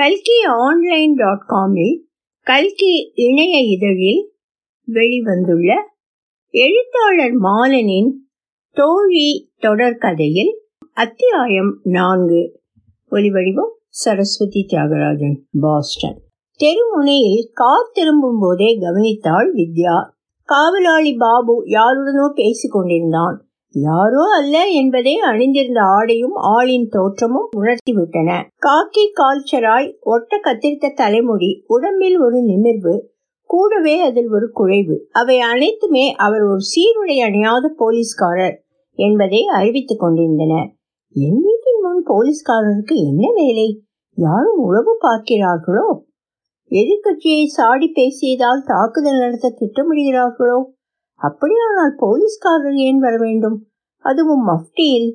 கல்கி online dot காமில் கல்கி இணைய இதழில் வெளிவந்துள்ள எழுத்தாளர் மாலனின் தோழி தொடர்கதையில் அத்தியாயம் நான்கு. ஒலிவடிவம் சரஸ்வதி தியாகராஜன் பாஸ்டன். தெருமுனையில் கார் திரும்பும் போதே கவனித்தாள் வித்யா. காவலாளி பாபு யாருடனோ பேசிக் கொண்டிருந்தான். யாரோ அல்ல என்பதை அணிந்திருந்த ஆடையும் ஆளின் தோற்றமும் உணர்த்திவிட்டன. காக்கி கால்ச்சராய் ஒட்ட கத்திரித்த தலைமுடி உடம்பில் ஒரு நிமிர்வு கூடவே அதில் ஒரு குழைவு. அவை அனைத்துமே அவர் ஒரு சீருடை அணியாத போலீஸ்காரர் என்பதை அறிவித்துக் கொண்டிருந்தன. என் வீட்டின் முன் போலீஸ்காரருக்கு என்ன வேலை? யாரும் உழவு பார்க்கிறார்களோ? எதிர்கட்சியை சாடி பேசியதால் தாக்குதல் நடத்த திட்டமிடுகிறார்களோ? அப்படியானால் போலீஸ்காரர் ஏன் வர வேண்டும் அதுவும் மஃப்டியில்.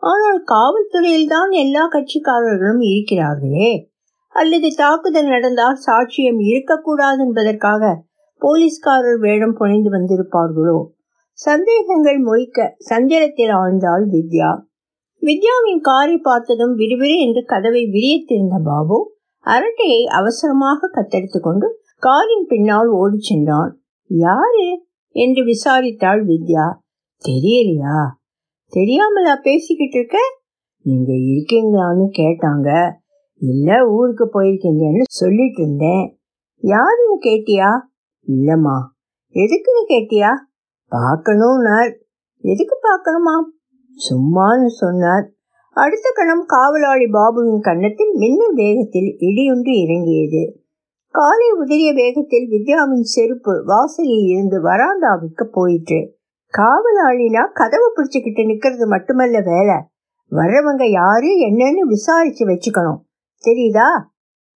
ஆனால் காவல்துறையில் தான் எல்லா கட்சிக்காரர்களும் இருக்கிறார்களே. அல்லது தாக்குதல் நடந்தால் சாட்சியம் இருக்கக்கூடாது என்பதற்காக போலீஸ்காரர் வேடம் புனைந்து வந்திருப்பார்களோ? சந்தேகங்கள் மொய்க்க சஞ்சலத்தில் ஆழ்ந்தாள் வித்யா. வித்யாவின் காரை பார்த்ததும் விறுவிறு என்று கதவை விரியத்திருந்த பாபு அரட்டையை அவசரமாக கத்தெடுத்து கொண்டு காரின் பின்னால் ஓடிச் சென்றான். யாரு? என்று விசாரித்தாள் வித்யா. தெரியலையா? தெரியாமலா பேசிக்கிட்டு இருக்க? நீங்க இருக்கீங்களான்னு கேட்டாங்க. இல்ல ஊருக்கு போயிருக்கீங்கன்னு சொல்லிட்டு இருந்தேன். யாருன்னு கேட்டியா? இல்லம்மா. எதுக்குன்னு கேட்டியா? பார்க்கணும்னார் எதுக்கு பார்க்கணுமா? சும்மான்னு சொன்னார். அடுத்த கணம் காவலாளி பாபுவின் கன்னத்தில் மின்னல் வேகத்தில் இடியொன்று இறங்கியது. காலை உதிரிய வேகத்தில் வித்யாவின் செருப்பு வாசலில் இருந்து வராந்தாவுக்கு போயிற்று. காவலாளினா கதவை பிடிச்சுக்கிட்டு நிக்கிறது மட்டுமல்ல வேலை. வர்றவங்க யாரு என்னன்னு விசாரிச்சு வச்சுக்கணும். தெரியுதா?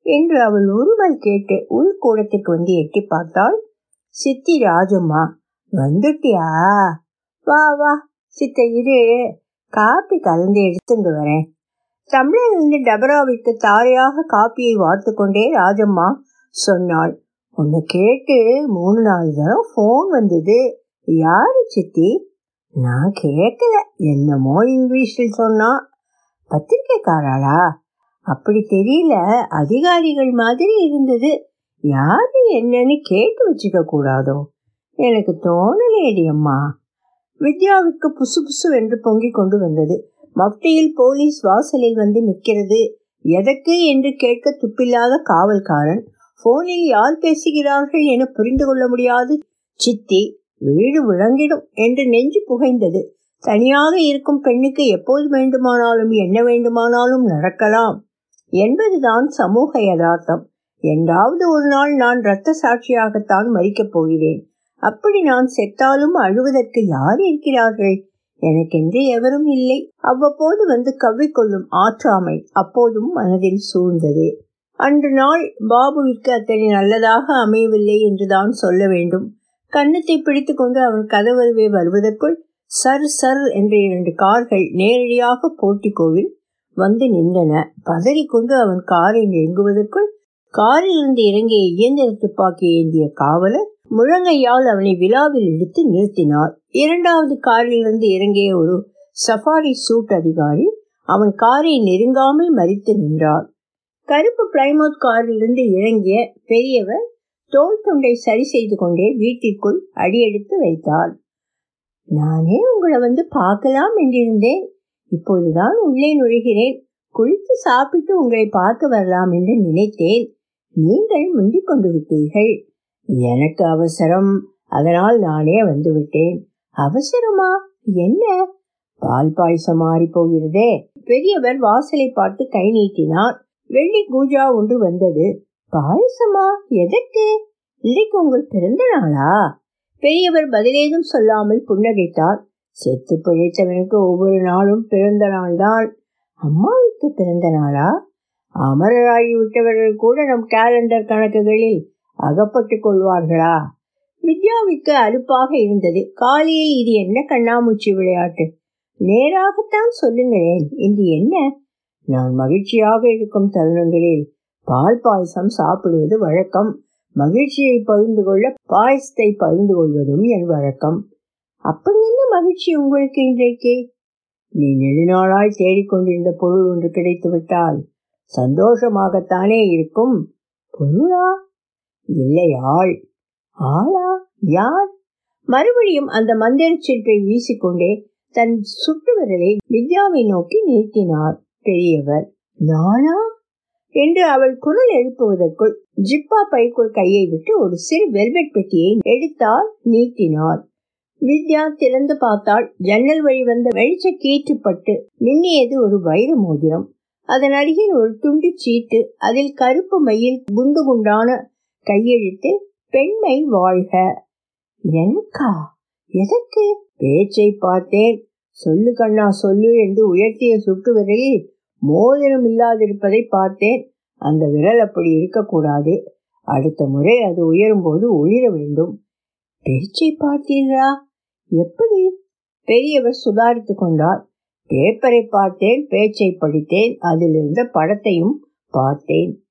என்று அவள் உருமல் கேட்டு உள்கூடத்திற்கு வந்து எட்டி பார்த்தாள். சித்தி ராஜம்மா வந்துட்டியா? வா வா சித்த இரு. காப்பி கலந்து எடுத்துட்டு வரேன். தமிழிலிருந்து டபராவிற்கு தாரையாக காப்பியை வார்த்து கொண்டே ராஜம்மா சொன்னாள். உன்னை கேட்டு மூணு நாலு தரம் ஃபோன் வந்தது. யாரு சித்தி? நான் கேட்கல. என்னமோ இங்கிலீஷில் சொன்னா. பத்திரிக்கைக்காராளா அப்படி தெரியல. அதிகாரிகள் மாதிரி இருந்தது. யாரு என்னன்னு கேட்டு வச்சுக்க கூடாதோ? எனக்கு தோணலேடி அம்மா. வித்யாவுக்கு புசு புசு என்று பொங்கிக் கொண்டு வந்தது. மப்டியில் போலீஸ் வாசலில் வந்து நிற்கிறது. எதற்கு என்று கேட்க துப்பில்லாத காவல்காரன். போனில் யார் பேசுகிறார்கள் என புரிந்து கொள்ள முடியாது. சித்தி வீடு விளங்கிடும் என்று நெஞ்சு புகைந்தது. தனியாக இருக்கும் பெண்ணுக்கு எப்போது வேண்டுமானாலும் என்ன வேண்டுமானாலும் நடக்கலாம். என்பதுதான் சமூக யதார்த்தம். என்றாவது ஒரு நாள் நான் இரத்த சாட்சியாகத்தான் மறிக்கப் போகிறேன். அப்படி நான் செத்தாலும் அழுவதற்கு யார் இருக்கிறார்கள்? எனக்கென்று எவரும் இல்லை. அவ்வப்போது வந்து கவ்விக்கொள்ளும் ஆற்றாமை அப்போதும் மனதில் சூழ்ந்தது. அன்று நாள் பாபுவிற்கு அத்தனை நல்லதாக அமையவில்லை என்றுதான் சொல்ல வேண்டும். கன்னத்தை பிடித்து கொண்டு அவன் கதவருவே வருவதற்குள் சர் சர் என்ற இரண்டு கார்கள் நேரடியாக போட்டிக்கோவில் வந்து நின்றன. பதறிக்கொண்டு அவன் காரை நெருங்குவதற்குள் காரில் இருந்து இறங்கிய இயந்திர துப்பாக்கி ஏந்திய காவலர் முழங்கையால் அவனை விழாவில் இழுத்து நிறுத்தினார். இரண்டாவது காரிலிருந்து இறங்கிய ஒரு சஃபாரி சூட் அதிகாரி அவன் காரை நெருங்காமல் மறித்து நின்றார். கருப்பு பிளைமோத் காரிலிருந்து இறங்கிய பெரியவர் தோல் துண்டை சரி செய்து கொண்டே வீட்டிற்குள் அடியெடுத்து வைத்தார் நானே உங்களை வந்து பார்க்கலாம் என்றிருந்தேன். இப்போதுதான் உள்ளே நுழைகிறேன். குளித்து சாப்பிட்டு உங்களை பார்க்க வரலாம் என்று நினைத்தேன். நீங்கள் முந்திக் கொண்டு விட்டீர்கள். எனக்கு அவசரம். அதனால் நானே வந்து விட்டேன். அவசரமா? என்ன? பால் பாயசம் மாறி போகிறதே. பெரியவர் வாசலை பார்த்து கை நீட்டினார். வெள்ளி கூஜா ஒன்று வந்தது. பாயசமா? எதற்கு? இன்னைக்கு உங்கள் பிறந்த நாளா? பெரியவர் பதிலேதும் சொல்லாமல் புன்னகைத்தார். செத்து பிழைத்தவனுக்கு ஒவ்வொரு நாளும் பிறந்த நாள் தான் அம்மாவுக்கு பிறந்த நாளா? அமரராகி விட்டவர்கள் கூட நம் கேலண்டர் கணக்குகளில் அகப்பட்டு கொள்வார்களா? வித்யாவுக்கு அலுப்பாக இருந்தது. காலையில் இது என்ன கண்ணாமூச்சி விளையாட்டு? நேராகத்தான் சொல்லுங்களேன். இது என்ன? நான் மகிழ்ச்சியாக இருக்கும் தருணங்களில் பால் பாயசம் சாப்பிடுவது வழக்கம். மகிழ்ச்சியை பகிர்ந்து கொள்ள பாயசத்தை பகிர்ந்து கொள்வதும் என் வழக்கம். அப்படி என்ன மகிழ்ச்சி உங்களுக்கு இன்றைக்கு? நீ நெடுநாளாய் தேடிக்கொண்டிருந்த பொருள் ஒன்று கிடைத்துவிட்டால் சந்தோஷமாகத்தானே இருக்கும். பொருளா? இல்லை ஆள். ஆளா? யார்? மறுபடியும் அந்த மந்திர சிற்பை வீசிக்கொண்டே தன் சுட்டு விரலை வித்யாவை நோக்கி நீட்டினார் பெரியவர். நானா? என்று அவள் குரல் எழுப்புவதற்குள் ஜிப்பா பைக்குள் கையை விட்டு ஒரு சிறு வெல்வெட் பெட்டியை எடுத்தால் நீட்டினார் வித்யா திறந்து பார்த்தால் ஜன்னல் வழி வந்த வெளிச்ச கீற்றுப்பட்டு மின்னியது ஒரு வைர மோதிரம். அதன் அருகில் ஒரு துண்டு சீட்டு அதில் கருப்பு மையில் குண்டு குண்டான கையெழுத்து பெண்மை வாழ்க. எனக்கா? எதற்கு? பேச்சை பார்த்தேன். சொல்லு கண்ணா சொல்லு என்று உயர்த்திய சுட்டு விரலில் மோதிரம் இல்லாதிருப்பதை பார்த்தேன். அந்த விரல் அப்படி இருக்கக்கூடாது. அடுத்த முறை அது உயரும் போது ஒளிர வேண்டும். பேச்சை பார்த்தீர்களா? எப்படி? பெரியவர் சுதாரித்து கொண்டார். பேப்பரை பார்த்தேன் பேச்சை படித்தேன் அதில் இருந்த படத்தையும் பார்த்தேன்.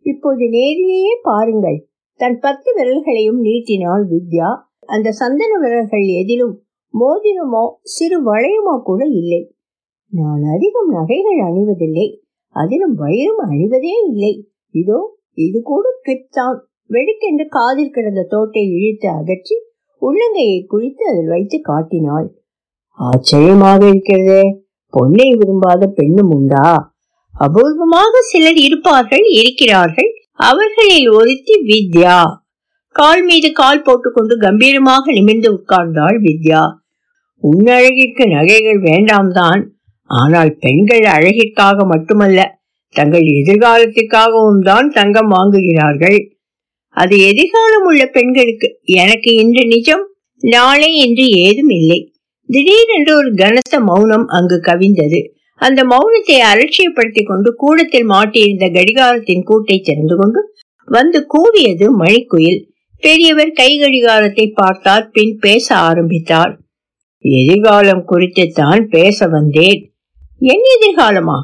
இப்போது நேரிலேயே பாருங்கள். தன் பத்து விரல்களையும் நீட்டினாள் வித்யா. அந்த சந்தன விரல்கள் எதிலும் மோதிரமோ சிறு வளையமோ கூட இல்லை. நான் அதிகம் நகைகள் அணிவதில்லை. அதிலும் வயிறும் அணிவதே இல்லை. இதோ இது கூட கிளிப் வெடுக்கென்று காதில் கிடந்த தோட்டை இழுத்து அகற்றி உள்ளங்கையை குளித்து அதில் வைத்து காட்டினாள். ஆச்சரியமாக இருக்கிறதே. பொண்ணை விரும்பாத பெண்ணும் உண்டா? அபூர்வமாக சிலர் இருப்பார்கள் இருக்கிறார்கள். அவர்களில் ஒருத்தி வித்யா. கால் மீது கால் போட்டுக்கொண்டு கம்பீரமாக நிமிர்ந்து உட்கார்ந்தாள் வித்யா. உன்னழகிற்கு நகைகள் வேண்டாம் தான் ஆனால் பெண்கள் அழகிற்காக மட்டுமல்ல தங்கள் எதிர்காலத்திற்காகவும் தான் தங்கம் வாங்குகிறார்கள். அது எதிர்காலம் உள்ள பெண்களுக்கு எனக்கு இன்று நிஜம் நாளை என்று ஏதும் இல்லை. திடீரென்று ஒரு கனத்த மௌனம் அங்கு கவிந்தது. அந்த மௌனத்தை அலட்சியப்படுத்திக் கொண்டு கூடத்தில் மாட்டியிருந்த கடிகாரத்தின் கூட்டை திறந்து கொண்டு வந்து கூவியது மணிக்குயில். பெரியவர் கை கடிகாரத்தை பார்த்தார் பின் பேச ஆரம்பித்தார். எதிர்காலம் குறித்து தான் பேச வந்தேன். என் எதிர்காலமா?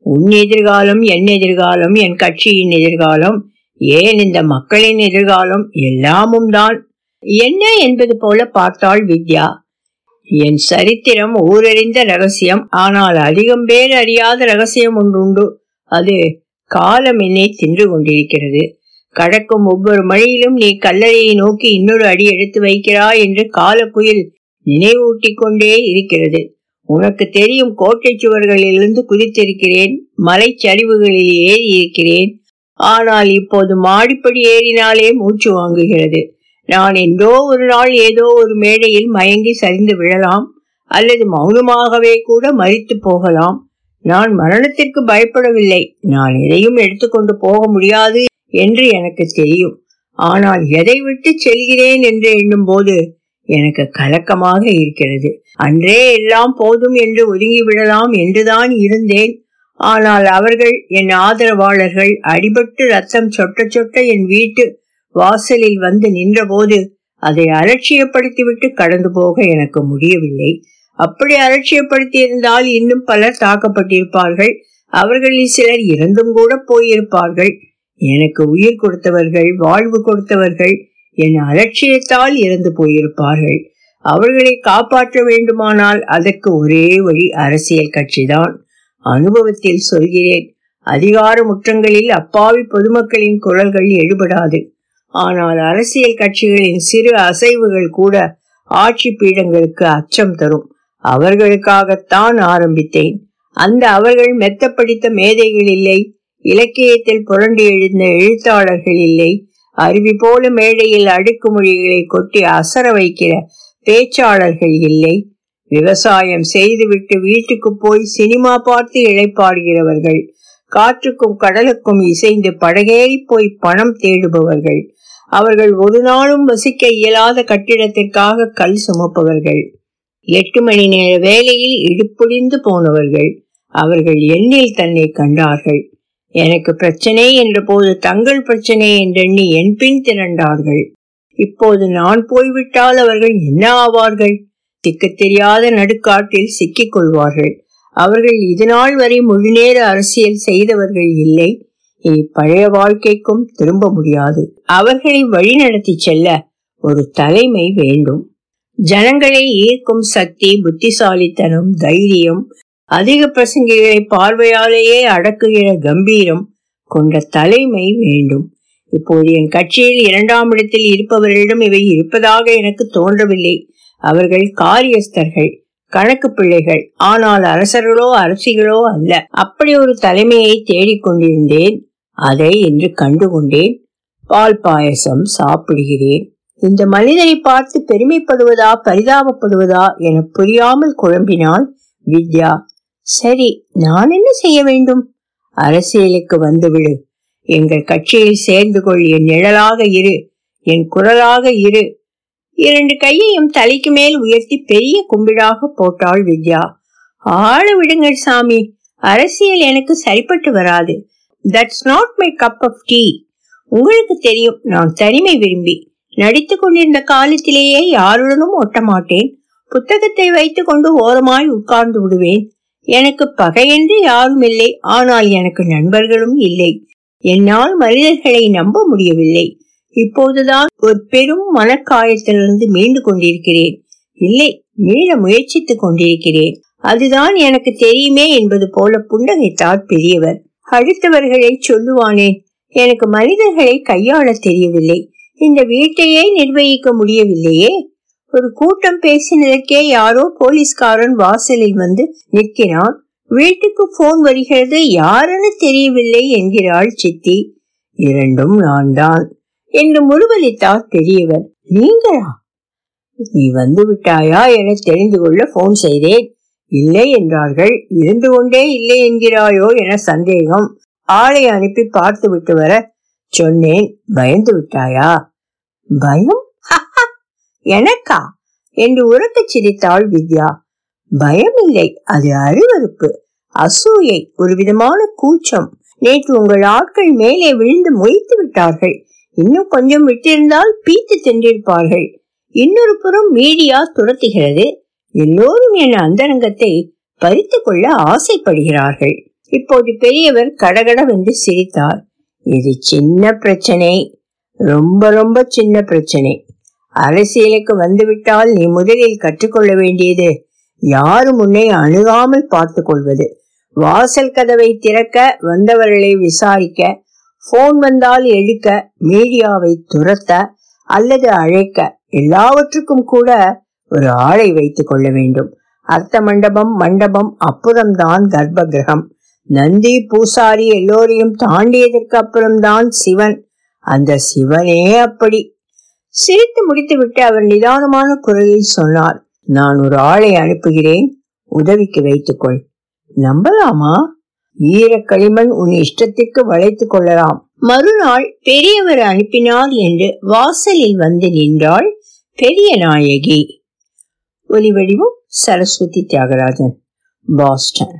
உன் எதிர்காலம் என் எதிர்காலம் என் கட்சியின் எதிர்காலம் ஏன் இந்த மக்களின் எதிர்காலம் எல்லாமும் தான். என்ன என்பது போல பார்த்தாள் வித்யா. என் சரித்திரம் ஊரறிந்த ரகசியம் ஆனால் அதிகம் பேர் அறியாத ரகசியம் ஒன்றுண்டு. அது காலம் என்னை தின்று கொண்டிருக்கிறது. கடக்கும் ஒவ்வொரு மழையிலும் நீ கல்லறையை நோக்கி இன்னொரு அடி எடுத்து வைக்கிறாய் என்று காலக்குயில் நினைவூட்டிக் கொண்டே இருக்கிறது. உனக்கு தெரியும் கோட்டை சுவர்களிலிருந்து குதித்திருக்கிறேன் மலைச்சரிவுகளில் ஏறி இருக்கிறேன் ஆனால் இப்போது மாடிப்படி ஏறினாலே மூச்சு வாங்குகிறது. நான் என்றோ ஒரு நாள் ஏதோ ஒரு மேடையில் மயங்கி சரிந்து விழலாம் அல்லது மௌனமாகவே கூட மறித்து போகலாம். நான் மரணத்திற்கு பயப்படவில்லை. நான் எதையும் எடுத்துக்கொண்டு போக முடியாது என்று எனக்கு தெரியும். ஆனால் எதை விட்டு செல்கிறேன் என்று எண்ணும் போது எனக்கு கலக்கமாக இருக்கிறது. அன்றே எல்லாம் போதும் என்று ஒதுங்கி விடலாம் என்றுதான் இருந்தேன். ஆனால் அவர்கள் என் ஆதரவாளர்கள் அடிபட்டு ரத்தம் சொட்ட சொட்ட என் வீட்டு வாசலில் வந்து நின்றபோது அதை அலட்சியப்படுத்திவிட்டு கடந்து போக எனக்கு முடியவில்லை. அப்படி அலட்சியப்படுத்தி இருந்தால் இன்னும் பலர் தாக்கப்பட்டிருப்பார்கள். அவர்களில் சிலர் இறந்தும் கூட போயிருப்பார்கள். எனக்கு உயிர் கொடுத்தவர்கள் வாழ்வு கொடுத்தவர்கள் என் அலட்சியத்தால் இறந்து போயிருப்பார்கள். அவர்களை காப்பாற்ற வேண்டுமானால் அதற்கு ஒரே வழி அரசியல் கட்சிதான். அனுபவத்தில் சொல்கிறேன் அதிகார முற்றங்களில் அப்பாவி பொதுமக்களின் குரல்கள் எழுபடாது. ஆனால் அரசியல் கட்சிகளின் சிறு அசைவுகள் கூட ஆட்சி பீடங்களுக்கு அச்சம் தரும். அவர்களுக்காகத்தான் ஆரம்பித்தேன். அந்த அவர்கள் மெத்த படித்த மேதைகள் இல்லை இலக்கியத்தில் புரண்டு எழுந்த எழுத்தாளர்கள் இல்லை அருவி போல மேடையில் அடுக்குமொழிகளை கொட்டி அசர வைக்கிற பேச்சாளர்கள் இல்லை. விவசாயம் செய்துவிட்டு வீட்டுக்கு போய் சினிமா பார்த்து இழைப்பாடுகிறவர்கள் காற்றுக்கும் கடலுக்கும் இசைந்து படகேறி போய் பணம் தேடுபவர்கள் அவர்கள் ஒரு நாளும் வசிக்க இயலாத கட்டிடத்திற்காக கல் சுமப்பவர்கள் எட்டு மணி நேர வேலையில் இடுப்புடிந்து போனவர்கள் அவர்கள் எண்ணில் தன்னை கண்டார்கள். எனக்கு பிரச்சனை என்ற போது தங்கள் பிரச்சனை என்றெண்ணி என் பின் திரண்டார்கள். இப்போது நான் போய்விட்டால் அவர்கள் என்ன ஆவார்கள்? திக்கு தெரியாத நடுக்காட்டில் சிக்கிக் கொள்வார்கள். அவர்கள் இதுநாள் வரை முழுநேர அரசியல் செய்தவர்கள் இல்லை. இனி பழைய வாழ்க்கைக்கும் திரும்ப முடியாது. அவர்களை வழிநடத்தி செல்ல ஒரு தலைமை வேண்டும். ஜனங்களை ஈர்க்கும் சக்தி புத்திசாலித்தனம் தைரியம் அதிக பிரசங்கிகளை பார்வையாலேயே அடக்குகிற கம்பீரம் கொண்ட தலைமை வேண்டும். இப்போது என் கட்சியில் இரண்டாம் இடத்தில் இருப்பவர்களிடம் இவை இருப்பதாக எனக்கு தோன்றவில்லை. அவர்கள் காரியஸ்தர்கள் கணக்கு பிள்ளைகள் ஆனால் அரசர்களோ அரசிகளோ அல்ல. அப்படி ஒரு தலைமையை தேடிக்கொண்டிருந்தேன் அதை இன்று கண்டுகொண்டேன். பால் பாயசம் சாப்பிடுகிறேன். இந்த மனிதனை பார்த்து பெருமைப்படுவதா பரிதாபப்படுவதா என புரியாமல் குழம்பினான் வித்யா. சரி நான் என்ன செய்ய வேண்டும்? அரசியலுக்கு வந்துவிடு எங்கள் கட்சியில் சேர்ந்து கொள் என் நிழலாக இரு. என் குரலாக இரு. இரண்டு கையையும் தலைக்கு மேல் உயர்த்தி பெரிய கும்பிடாக போட்டாள் வித்யா. ஆள விடுங்கள் சாமி. அரசியல் எனக்கு சரிப்பட்டு வராது. That's not my cup of tea உங்களுக்கு தெரியும் நான் தனிமை விரும்பி நடித்து கொண்டிருந்த காலத்திலேயே யாருடனும் ஒட்ட மாட்டேன். புத்தகத்தை வைத்துக் கொண்டு ஓரமாய் உட்கார்ந்து விடுவேன். எனக்கு பகையென்று யாரும் இல்லை ஆனால் எனக்கு நண்பர்களும் இல்லை. என்னால் மனிதர்களை நம்ப முடியவில்லை. இப்போதுதான் ஒரு பெரும் மனக்காயத்திலிருந்து மீண்டு கொண்டிருக்கிறேன். இல்லை மீள முயற்சித்துக் கொண்டிருக்கிறேன். அதுதான் எனக்கு தெரியுமே என்பது போல புன்னகைத்தார் பெரியவர். அடுத்தவர்களை சொல்லுவானேன் எனக்கு மனிதர்களை கையாள தெரியவில்லை. இந்த வீட்டையே நிர்வகிக்க முடியவில்லையே. ஒரு கூட்டம் பேசினதற்கே யாரோ போலீஸ்காரன் வாசலில் வந்து நிற்கிறான். வீட்டுக்கு போன் வருகிறது. யாருன்னு தெரியவில்லை என்கிறாள் சித்தி. இரண்டும் நான் தான் என்று முழுவலித்தார் பெரியவர். நீங்களா? நீ வந்து விட்டாயா என தெரிந்து கொள்ள போன் செய்தேன். இல்லை என்றார்கள். இருந்து கொண்டே இல்லை என்கிறாயோ என சந்தேகம். ஆளை அனுப்பி பார்த்து விட்டு வர சொன்னேன். பயந்து விட்டாயா? பயம்? எனக்கா? என்று உறக்கச் சிரித்தாள் வித்யா. பயமில்லை அது அருவறுப்பு அசூயை ஒரு விதமான கூச்சம். நேற்று உங்கள் ஆட்கள் மேலே விழுந்து மொய்த்து விட்டார்கள். இன்னும் கொஞ்சம் விட்டிருந்தால் பீத்து தின்றிருப்பார்கள். இன்னொரு புறம் மீடியா துரத்துகிறது. எல்லோரும் என் அந்தரங்கத்தை பறித்து கொள்ள ஆசைப்படுகிறார்கள். இப்போது பெரியவர் கடகடவென்று சிரித்தார். இது சின்ன பிரச்சனை. ரொம்ப ரொம்ப சின்ன பிரச்சனை. அரசியலுக்கு வந்துவிட்டால் நீ முதலில் கற்றுக்கொள்ள வேண்டியது. யாரும் உன்னை அணுகாமல் பார்த்து கொள்வது வாசல் கதவை திறக்க வந்தவர்களை விசாரிக்க போன் வந்தால் எடுக்க மீடியாவை துரத்த அல்லது அழைக்க எல்லாவற்றுக்கும் கூட ஒரு ஆளை வைத்துக் கொள்ள வேண்டும். அர்த்த மண்டபம் மண்டபம் அப்புறம்தான் கர்ப்ப கிரகம் நந்தி பூசாரி எல்லோரையும் தாண்டியதற்கு அப்புறம்தான் சிவன். அந்த சிவனே அப்படி. சிரித்து முடித்துவிட்டு அவர் நிதானமான குரலில் சொன்னார். நான் ஒரு ஆளை அனுப்புகிறேன். உதவிக்கு வைத்துக்கொள். நம்பலாமா? ஈரக்களிமண் உன் இஷ்டத்திற்கு வளைத்துக் கொள்ளலாம். மறுநாள் பெரியவர் அனுப்பினார் என்று வாசலில் வந்து நின்றாள் பெரிய நாயகி. ஒலிவடிவும் சரஸ்வதி தியாகராஜன். பாஸ்டன்.